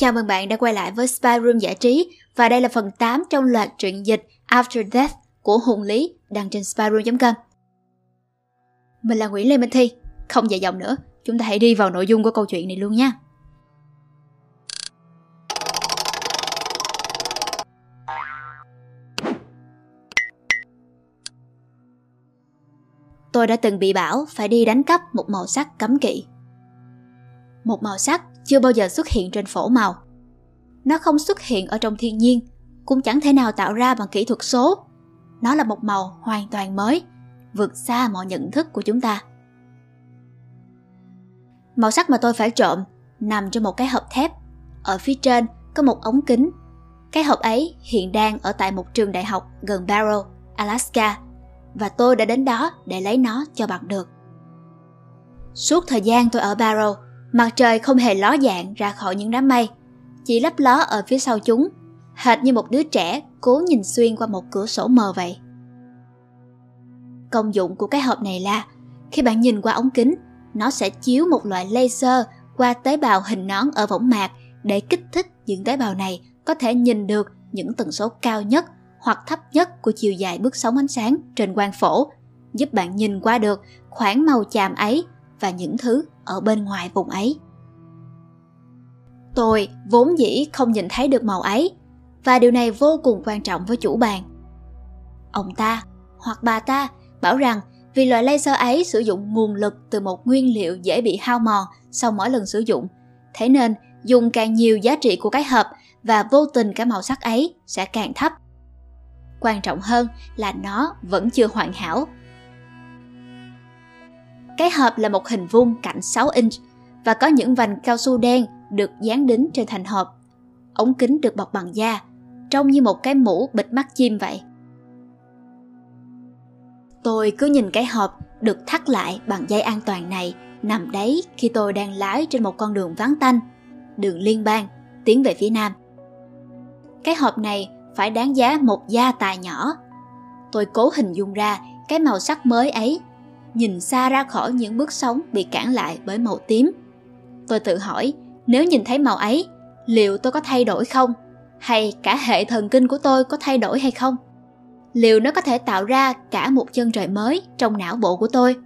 Chào mừng bạn đã quay lại với Spy Room Giải trí và đây là phần 8 trong loạt truyện dịch After Death của Hùng Lý đăng trên spyroom.com. Mình là Nguyễn Lê Minh Thi, không dài dòng nữa, chúng ta hãy đi vào nội dung của câu chuyện này luôn nha. Tôi đã từng bị bảo phải đi đánh cắp một màu sắc cấm kỵ. Một màu sắc chưa bao giờ xuất hiện trên phổ màu. Nó không xuất hiện ở trong thiên nhiên, cũng chẳng thể nào tạo ra bằng kỹ thuật số. Nó là một màu hoàn toàn mới, vượt xa mọi nhận thức của chúng ta. Màu sắc mà tôi phải trộm nằm trong một cái hộp thép. Ở phía trên có một ống kính. Cái hộp ấy hiện đang ở tại một trường đại học gần Barrow, Alaska và tôi đã đến đó để lấy nó cho bằng được. Suốt thời gian tôi ở Barrow, mặt trời không hề ló dạng ra khỏi những đám mây, chỉ lấp ló ở phía sau chúng, hệt như một đứa trẻ cố nhìn xuyên qua một cửa sổ mờ vậy. Công dụng của cái hộp này là khi bạn nhìn qua ống kính, nó sẽ chiếu một loại laser qua tế bào hình nón ở võng mạc để kích thích những tế bào này có thể nhìn được những tần số cao nhất hoặc thấp nhất của chiều dài bước sóng ánh sáng trên quang phổ, giúp bạn nhìn qua được khoảng màu chàm ấy và những thứ ở bên ngoài vùng ấy. Tôi vốn dĩ không nhìn thấy được màu ấy và điều này vô cùng quan trọng với chủ bàn. Ông ta hoặc bà ta bảo rằng vì loại laser ấy sử dụng nguồn lực từ một nguyên liệu dễ bị hao mòn sau mỗi lần sử dụng, thế nên dùng càng nhiều giá trị của cái hộp và vô tình cái màu sắc ấy sẽ càng thấp. Quan trọng hơn là nó vẫn chưa hoàn hảo. Cái hộp là một hình vuông cạnh 6 inch và có những vành cao su đen được dán đính trên thành hộp. Ống kính được bọc bằng da, trông như một cái mũ bịt mắt chim vậy. Tôi cứ nhìn cái hộp được thắt lại bằng dây an toàn này nằm đấy khi tôi đang lái trên một con đường vắng tanh, đường liên bang, tiến về phía nam. Cái hộp này phải đáng giá một gia tài nhỏ. Tôi cố hình dung ra cái màu sắc mới ấy, nhìn xa ra khỏi những bước sóng bị cản lại bởi màu tím. Tôi tự hỏi, nếu nhìn thấy màu ấy, liệu tôi có thay đổi không? Hay cả hệ thần kinh của tôi có thay đổi hay không? Liệu nó có thể tạo ra cả một chân trời mới trong não bộ của tôi?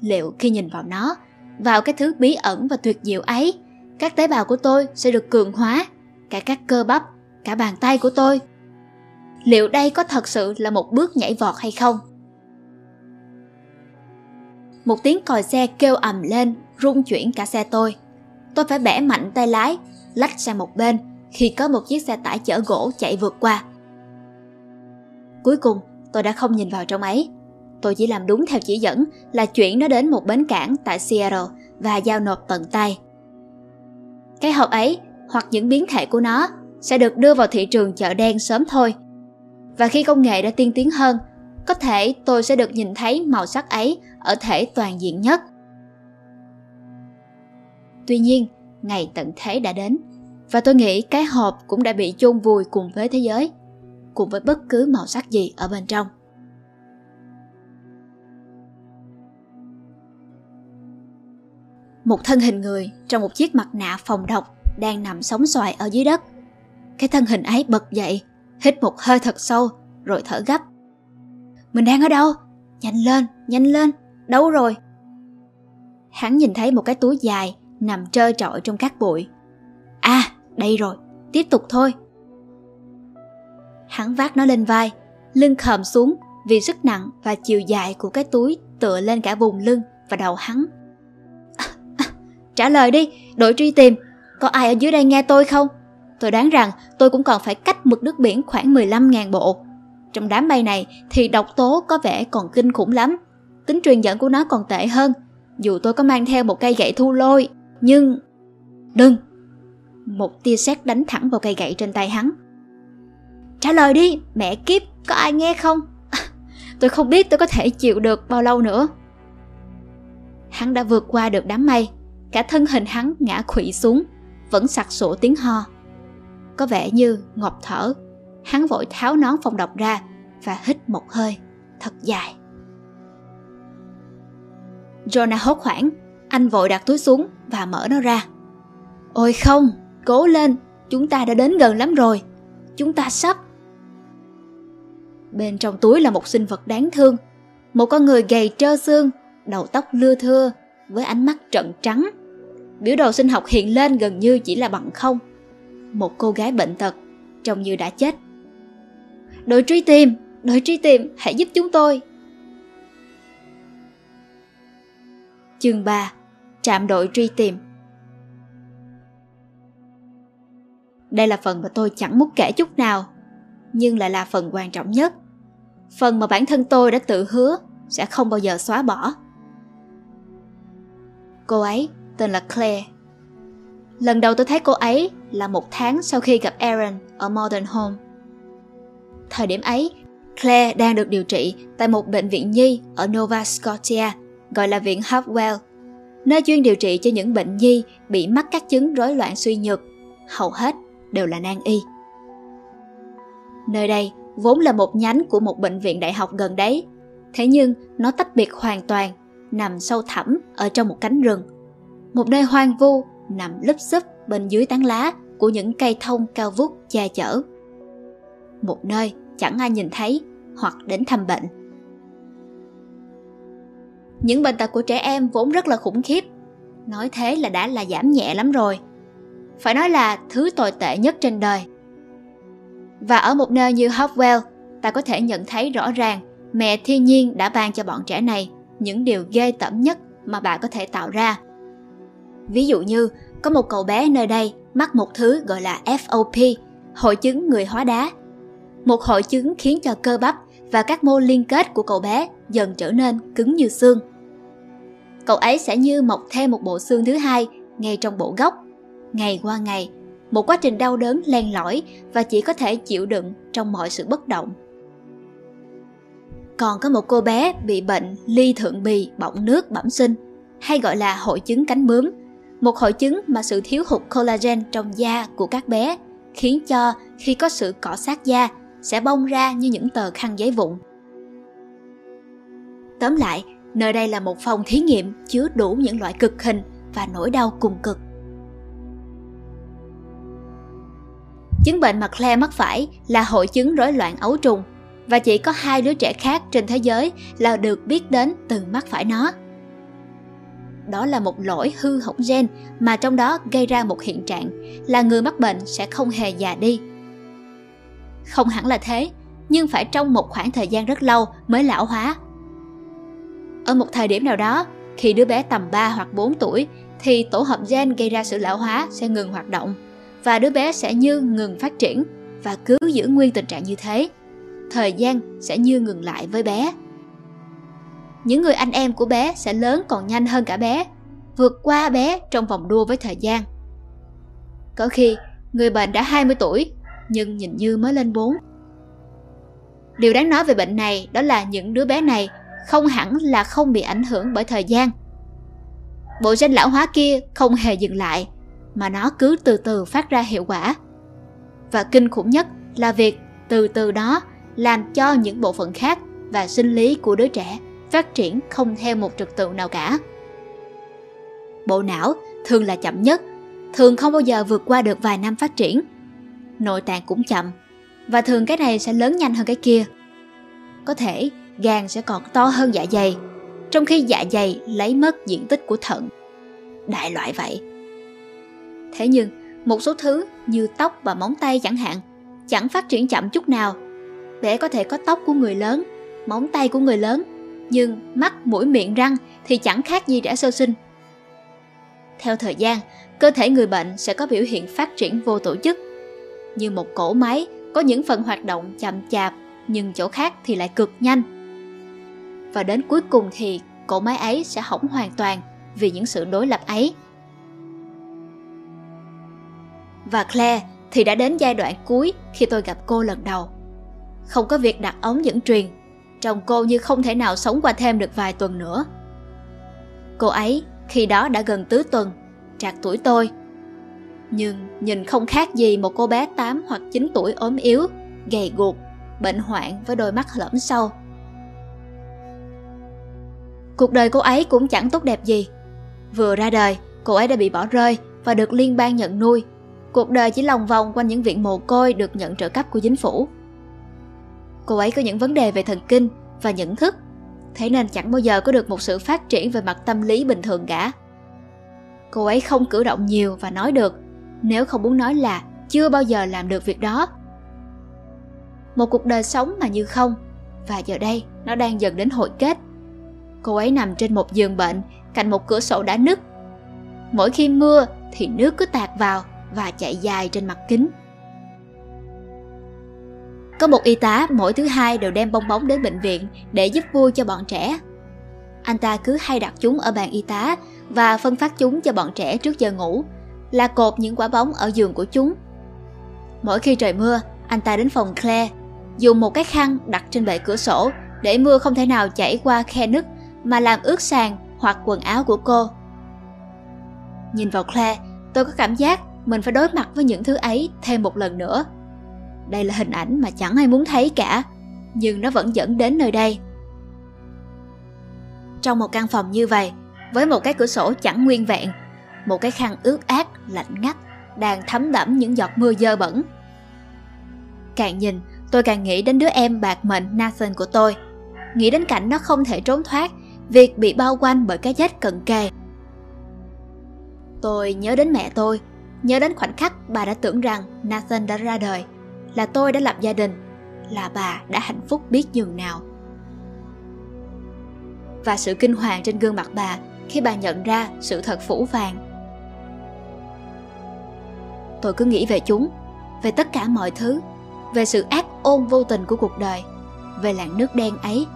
Liệu khi nhìn vào nó, vào cái thứ bí ẩn và tuyệt diệu ấy, các tế bào của tôi sẽ được cường hóa, cả các cơ bắp, cả bàn tay của tôi. Liệu đây có thật sự là một bước nhảy vọt hay không? Một tiếng còi xe kêu ầm lên, rung chuyển cả xe tôi. Tôi phải bẻ mạnh tay lái, lách sang một bên khi có một chiếc xe tải chở gỗ chạy vượt qua. Cuối cùng, tôi đã không nhìn vào trong ấy. Tôi chỉ làm đúng theo chỉ dẫn là chuyển nó đến một bến cảng tại Seattle và giao nộp tận tay. Cái hộp ấy hoặc những biến thể của nó sẽ được đưa vào thị trường chợ đen sớm thôi. Và khi công nghệ đã tiên tiến hơn, có thể tôi sẽ được nhìn thấy màu sắc ấy ở thể toàn diện nhất. Tuy nhiên, ngày tận thế đã đến và tôi nghĩ cái hộp cũng đã bị chôn vùi cùng với thế giới, cùng với bất cứ màu sắc gì ở bên trong. Một thân hình người trong một chiếc mặt nạ phòng độc đang nằm sóng xoài ở dưới đất. Cái thân hình ấy bật dậy, hít một hơi thật sâu, rồi thở gấp. Mình đang ở đâu? Nhanh lên, nhanh lên, đâu rồi? Hắn nhìn thấy một cái túi dài nằm trơ trọi trong các bụi. À, đây rồi, tiếp tục thôi. Hắn vác nó lên vai, lưng khòm xuống vì sức nặng và chiều dài của cái túi tựa lên cả vùng lưng và đầu hắn. À, à, trả lời đi, đội truy tìm, có ai ở dưới đây nghe tôi không? Tôi đoán rằng tôi cũng còn phải cách mực nước biển khoảng 15.000 bộ. Trong đám mây này thì độc tố có vẻ còn kinh khủng lắm. Tính truyền dẫn của nó còn tệ hơn. Dù tôi có mang theo một cây gậy thu lôi, nhưng... Đừng! Một tia sét đánh thẳng vào cây gậy trên tay hắn. Trả lời đi, mẹ kiếp, có ai nghe không? tôi không biết tôi có thể chịu được bao lâu nữa. Hắn đã vượt qua được đám mây, cả thân hình hắn ngã khụy xuống, vẫn sặc sổ tiếng ho. Có vẻ như ngọc thở, hắn vội tháo nón phòng độc ra và hít một hơi thật dài. Jonah hốt hoảng, anh vội đặt túi xuống và mở nó ra. Ôi không, Cố lên, chúng ta đã đến gần lắm rồi. Chúng ta sắp. Bên trong túi là một sinh vật đáng thương. Một con người gầy trơ xương, đầu tóc lưa thưa, với ánh mắt trận trắng. Biểu đồ sinh học hiện lên gần như chỉ là bằng không. Một cô gái bệnh tật, trông như đã chết. Đội truy tìm, đội truy tìm, hãy giúp chúng tôi. Chương 3 Trạm đội truy tìm Đây là phần mà tôi chẳng muốn kể chút nào, nhưng lại là phần quan trọng nhất. Phần mà bản thân tôi đã tự hứa sẽ không bao giờ xóa bỏ. Cô ấy tên là Claire. Lần đầu tôi thấy cô ấy là một tháng sau khi gặp Aaron ở Modern Home. Thời điểm ấy, Claire đang được điều trị tại một bệnh viện nhi ở Nova Scotia, gọi là viện Hartwell, nơi chuyên điều trị cho những bệnh nhi bị mắc các chứng rối loạn suy nhược, hầu hết đều là nan y. Nơi đây vốn là một nhánh của một bệnh viện đại học gần đấy, thế nhưng nó tách biệt hoàn toàn, nằm sâu thẳm ở trong một cánh rừng. Một nơi hoang vu nằm lấp xấp bên dưới tán lá của những cây thông cao vút che chở. Một nơi chẳng ai nhìn thấy hoặc đến thăm bệnh. Những bệnh tật của trẻ em vốn rất là khủng khiếp. Nói thế là đã là giảm nhẹ lắm rồi. Phải nói là thứ tồi tệ nhất trên đời. Và ở một nơi như Hopewell, ta có thể nhận thấy rõ ràng mẹ thiên nhiên đã ban cho bọn trẻ này những điều ghê tởm nhất mà bà có thể tạo ra. Ví dụ như, có một cậu bé nơi đây mắc một thứ gọi là FOP, hội chứng người hóa đá. Một hội chứng khiến cho cơ bắp và các mô liên kết của cậu bé dần trở nên cứng như xương. Cậu ấy sẽ như mọc thêm một bộ xương thứ hai ngay trong bộ gốc. Ngày qua ngày, một quá trình đau đớn len lỏi và chỉ có thể chịu đựng trong mọi sự bất động. Còn có một cô bé bị bệnh ly thượng bì bọng nước bẩm sinh, hay gọi là hội chứng cánh bướm, một hội chứng mà sự thiếu hụt collagen trong da của các bé khiến cho khi có sự cọ sát da sẽ bong ra như những tờ khăn giấy vụn. Tóm lại, nơi đây là một phòng thí nghiệm chứa đủ những loại cực hình và nỗi đau cùng cực. Chứng bệnh mà Claire mắc phải là hội chứng rối loạn ấu trùng và chỉ có hai đứa trẻ khác trên thế giới là được biết đến từ mắc phải nó. Đó là một lỗi hư hỏng gen mà trong đó gây ra một hiện trạng là người mắc bệnh sẽ không hề già đi. Không hẳn là thế, nhưng phải trong một khoảng thời gian rất lâu mới lão hóa. Ở một thời điểm nào đó, khi đứa bé tầm 3 hoặc 4 tuổi thì tổ hợp gen gây ra sự lão hóa sẽ ngừng hoạt động và đứa bé sẽ như ngừng phát triển và cứ giữ nguyên tình trạng như thế thời gian sẽ như ngừng lại với bé. Những người anh em của bé sẽ lớn còn nhanh hơn cả bé, vượt qua bé trong vòng đua với thời gian. Có khi, người bệnh đã 20 tuổi, nhưng nhìn như mới lên 4. Điều đáng nói về bệnh này đó là những đứa bé này không hẳn là không bị ảnh hưởng bởi thời gian. Bộ gen lão hóa kia không hề dừng lại, mà nó cứ từ từ phát ra hiệu quả. Và kinh khủng nhất là việc từ từ đó làm cho những bộ phận khác và sinh lý của đứa trẻ phát triển không theo một trật tự nào cả. Bộ não thường là chậm nhất, thường không bao giờ vượt qua được vài năm phát triển. Nội tạng cũng chậm, và thường cái này sẽ lớn nhanh hơn cái kia. Có thể gan sẽ còn to hơn dạ dày, trong khi dạ dày lấy mất diện tích của thận. Đại loại vậy. Thế nhưng, một số thứ như tóc và móng tay chẳng hạn, chẳng phát triển chậm chút nào bé có thể có tóc của người lớn, móng tay của người lớn, nhưng mắt, mũi, miệng, răng thì chẳng khác gì trẻ sơ sinh. Theo thời gian, cơ thể người bệnh sẽ có biểu hiện phát triển vô tổ chức. Như một cỗ máy có những phần hoạt động chậm chạp, nhưng chỗ khác thì lại cực nhanh. Và đến cuối cùng thì cỗ máy ấy sẽ hỏng hoàn toàn vì những sự đối lập ấy. Và Claire thì đã đến giai đoạn cuối khi tôi gặp cô lần đầu không có việc đặt ống dẫn truyền Trông cô như không thể nào sống qua thêm được vài tuần nữa Cô ấy khi đó đã gần tứ tuần Trạc tuổi tôi nhưng nhìn không khác gì một cô bé 8 hoặc 9 tuổi ốm yếu Gầy guộc Bệnh hoạn với đôi mắt lõm sâu Cuộc đời cô ấy cũng chẳng tốt đẹp gì Vừa ra đời Cô ấy đã bị bỏ rơi Và được liên bang nhận nuôi Cuộc đời chỉ lòng vòng quanh những viện mồ côi được nhận trợ cấp của chính phủ. Cô ấy có những vấn đề về thần kinh và nhận thức, thế nên chẳng bao giờ có được một sự phát triển về mặt tâm lý bình thường cả. Cô ấy không cử động nhiều và nói được, nếu không muốn nói là chưa bao giờ làm được việc đó. Một cuộc đời sống mà như không, và giờ đây nó đang dần đến hồi kết. Cô ấy nằm trên một giường bệnh cạnh một cửa sổ đã nứt. Mỗi khi mưa thì nước cứ tạt vào và chạy dài trên mặt kính. Có một y tá mỗi thứ hai đều đem bong bóng đến bệnh viện để giúp vui cho bọn trẻ. Anh ta cứ hay đặt chúng ở bàn y tá và phân phát chúng cho bọn trẻ trước giờ ngủ, là cột những quả bóng ở giường của chúng. Mỗi khi trời mưa, anh ta đến phòng Claire, dùng một cái khăn đặt trên bệ cửa sổ để mưa không thể nào chảy qua khe nứt mà làm ướt sàn hoặc quần áo của cô. Nhìn vào Claire, tôi có cảm giác mình phải đối mặt với những thứ ấy thêm một lần nữa. Đây là hình ảnh mà chẳng ai muốn thấy cả, nhưng nó vẫn dẫn đến nơi đây. Trong một căn phòng như vậy, với một cái cửa sổ chẳng nguyên vẹn, một cái khăn ướt át, lạnh ngắt, đang thấm đẫm những giọt mưa dơ bẩn. Càng nhìn, tôi càng nghĩ đến đứa em bạc mệnh Nathan của tôi, nghĩ đến cảnh nó không thể trốn thoát, việc bị bao quanh bởi cái chết cận kề. Tôi nhớ đến mẹ tôi, nhớ đến khoảnh khắc bà đã tưởng rằng Nathan đã ra đời, là tôi đã lập gia đình, là bà đã hạnh phúc biết nhường nào. Và sự kinh hoàng trên gương mặt bà khi bà nhận ra sự thật phủ vàng. Tôi cứ nghĩ về chúng, về tất cả mọi thứ, về sự ác ôn vô tình của cuộc đời, về làn nước đen ấy,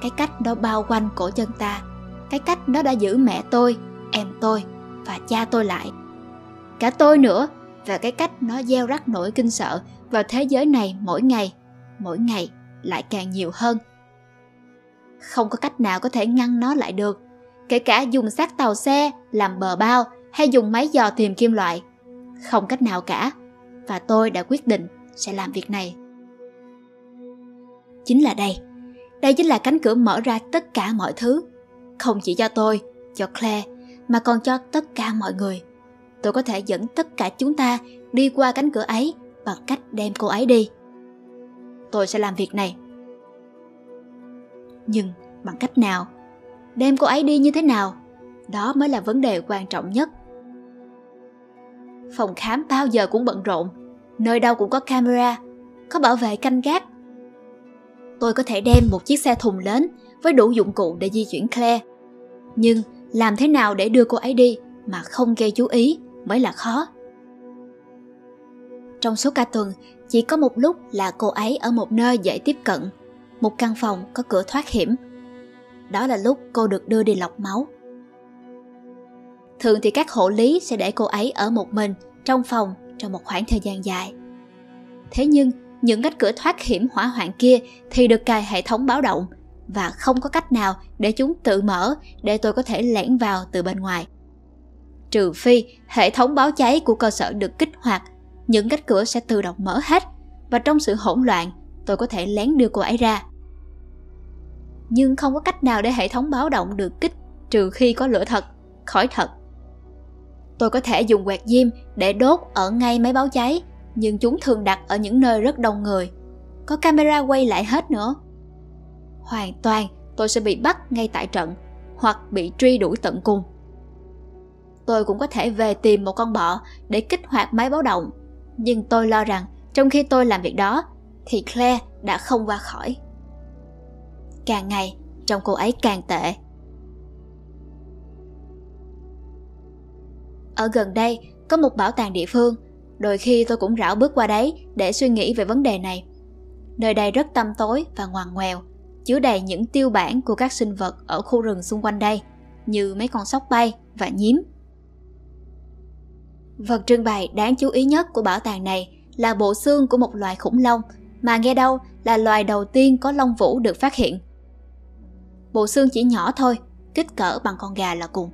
cái cách nó bao quanh cổ chân ta, cái cách nó đã giữ mẹ tôi, em tôi và cha tôi lại. Cả tôi nữa, và cái cách nó gieo rắc nỗi kinh sợ vào thế giới này mỗi ngày, mỗi ngày lại càng nhiều hơn. Không có cách nào có thể ngăn nó lại được, kể cả dùng xác tàu xe làm bờ bao hay dùng máy dò tìm kim loại. Không cách nào cả, và tôi đã quyết định sẽ làm việc này. Chính là đây, đây chính là cánh cửa mở ra tất cả mọi thứ, không chỉ cho tôi, cho Claire, mà còn cho tất cả mọi người. Tôi có thể dẫn tất cả chúng ta đi qua cánh cửa ấy bằng cách đem cô ấy đi. Tôi sẽ làm việc này. Nhưng bằng cách nào? Đem cô ấy đi như thế nào? Đó mới là vấn đề quan trọng nhất. Phòng khám bao giờ cũng bận rộn, nơi đâu cũng có camera, có bảo vệ canh gác. Tôi có thể đem một chiếc xe thùng lớn với đủ dụng cụ để di chuyển Claire. Nhưng làm thế nào để đưa cô ấy đi mà không gây chú ý mới là khó. Trong số ca tuần, chỉ có một lúc là cô ấy ở một nơi dễ tiếp cận, một căn phòng có cửa thoát hiểm. Đó là lúc cô được đưa đi lọc máu. Thường thì các hộ lý sẽ để cô ấy ở một mình trong phòng trong một khoảng thời gian dài. Thế nhưng, những cánh cửa thoát hiểm hỏa hoạn kia thì được cài hệ thống báo động và không có cách nào để chúng tự mở để tôi có thể lẻn vào từ bên ngoài. Trừ phi hệ thống báo cháy của cơ sở được kích hoạt những cánh cửa sẽ tự động mở hết và trong sự hỗn loạn tôi có thể lén đưa cô ấy ra nhưng không có cách nào để hệ thống báo động được kích trừ khi có lửa thật khỏi thật tôi có thể dùng quạt diêm để đốt ở ngay máy báo cháy nhưng chúng thường đặt ở những nơi rất đông người có camera quay lại hết nữa hoàn toàn tôi sẽ bị bắt ngay tại trận hoặc bị truy đuổi tận cùng tôi cũng có thể về tìm một con bọ để kích hoạt máy báo động nhưng tôi lo rằng trong khi tôi làm việc đó thì Claire đã không qua khỏi. Càng ngày, trong cô ấy càng tệ. Ở gần đây, có một bảo tàng địa phương, đôi khi tôi cũng rảo bước qua đấy để suy nghĩ về vấn đề này. Nơi đây rất tăm tối và ngoằn ngoèo, chứa đầy những tiêu bản của các sinh vật ở khu rừng xung quanh đây, như mấy con sóc bay và nhím Vật trưng bày đáng chú ý nhất của bảo tàng này là bộ xương của một loài khủng long mà nghe đâu là loài đầu tiên có lông vũ được phát hiện. Bộ xương chỉ nhỏ thôi, kích cỡ bằng con gà là cùng.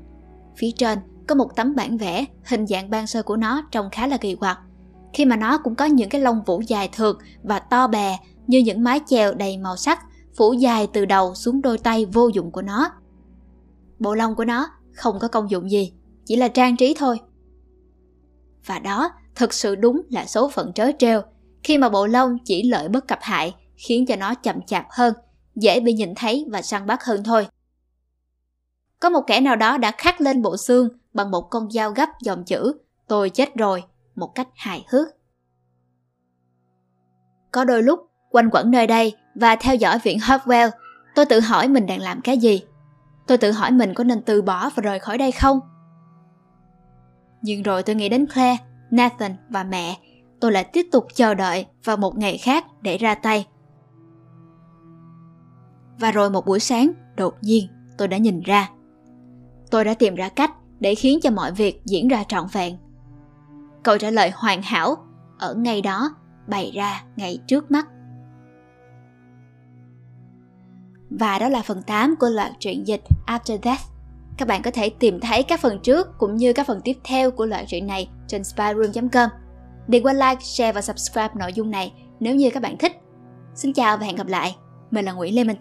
Phía trên có một tấm bản vẽ hình dạng ban sơ của nó trông khá là kỳ quặc, khi mà nó cũng có những cái lông vũ dài thượt và to bè như những mái chèo đầy màu sắc phủ dài từ đầu xuống đôi tay vô dụng của nó. Bộ lông của nó không có công dụng gì, chỉ là trang trí thôi và đó thực sự đúng là số phận trớ trêu, khi mà bộ lông chỉ lợi bất cập hại, khiến cho nó chậm chạp hơn, dễ bị nhìn thấy và săn bắt hơn thôi. Có một kẻ nào đó đã khắc lên bộ xương bằng một con dao gấp dòng chữ tôi chết rồi một cách hài hước. Có đôi lúc quanh quẩn nơi đây và theo dõi viện Hartwell, tôi tự hỏi mình đang làm cái gì. Tôi tự hỏi mình có nên từ bỏ và rời khỏi đây không? Nhưng rồi tôi nghĩ đến Claire, Nathan và mẹ. Tôi lại tiếp tục chờ đợi vào một ngày khác để ra tay. Và rồi một buổi sáng, đột nhiên tôi đã nhìn ra. Tôi đã tìm ra cách để khiến cho mọi việc diễn ra trọn vẹn. Câu trả lời hoàn hảo ở ngay đó bày ra ngay trước mắt. Và đó là phần 8 của loạt truyện dịch After Death. Các bạn có thể tìm thấy các phần trước cũng như các phần tiếp theo của loạt truyện này trên spyroom.com. Đừng quên like, share và subscribe nội dung này nếu như các bạn thích. Xin chào và hẹn gặp lại. Mình là Nguyễn Lê Minh Thi.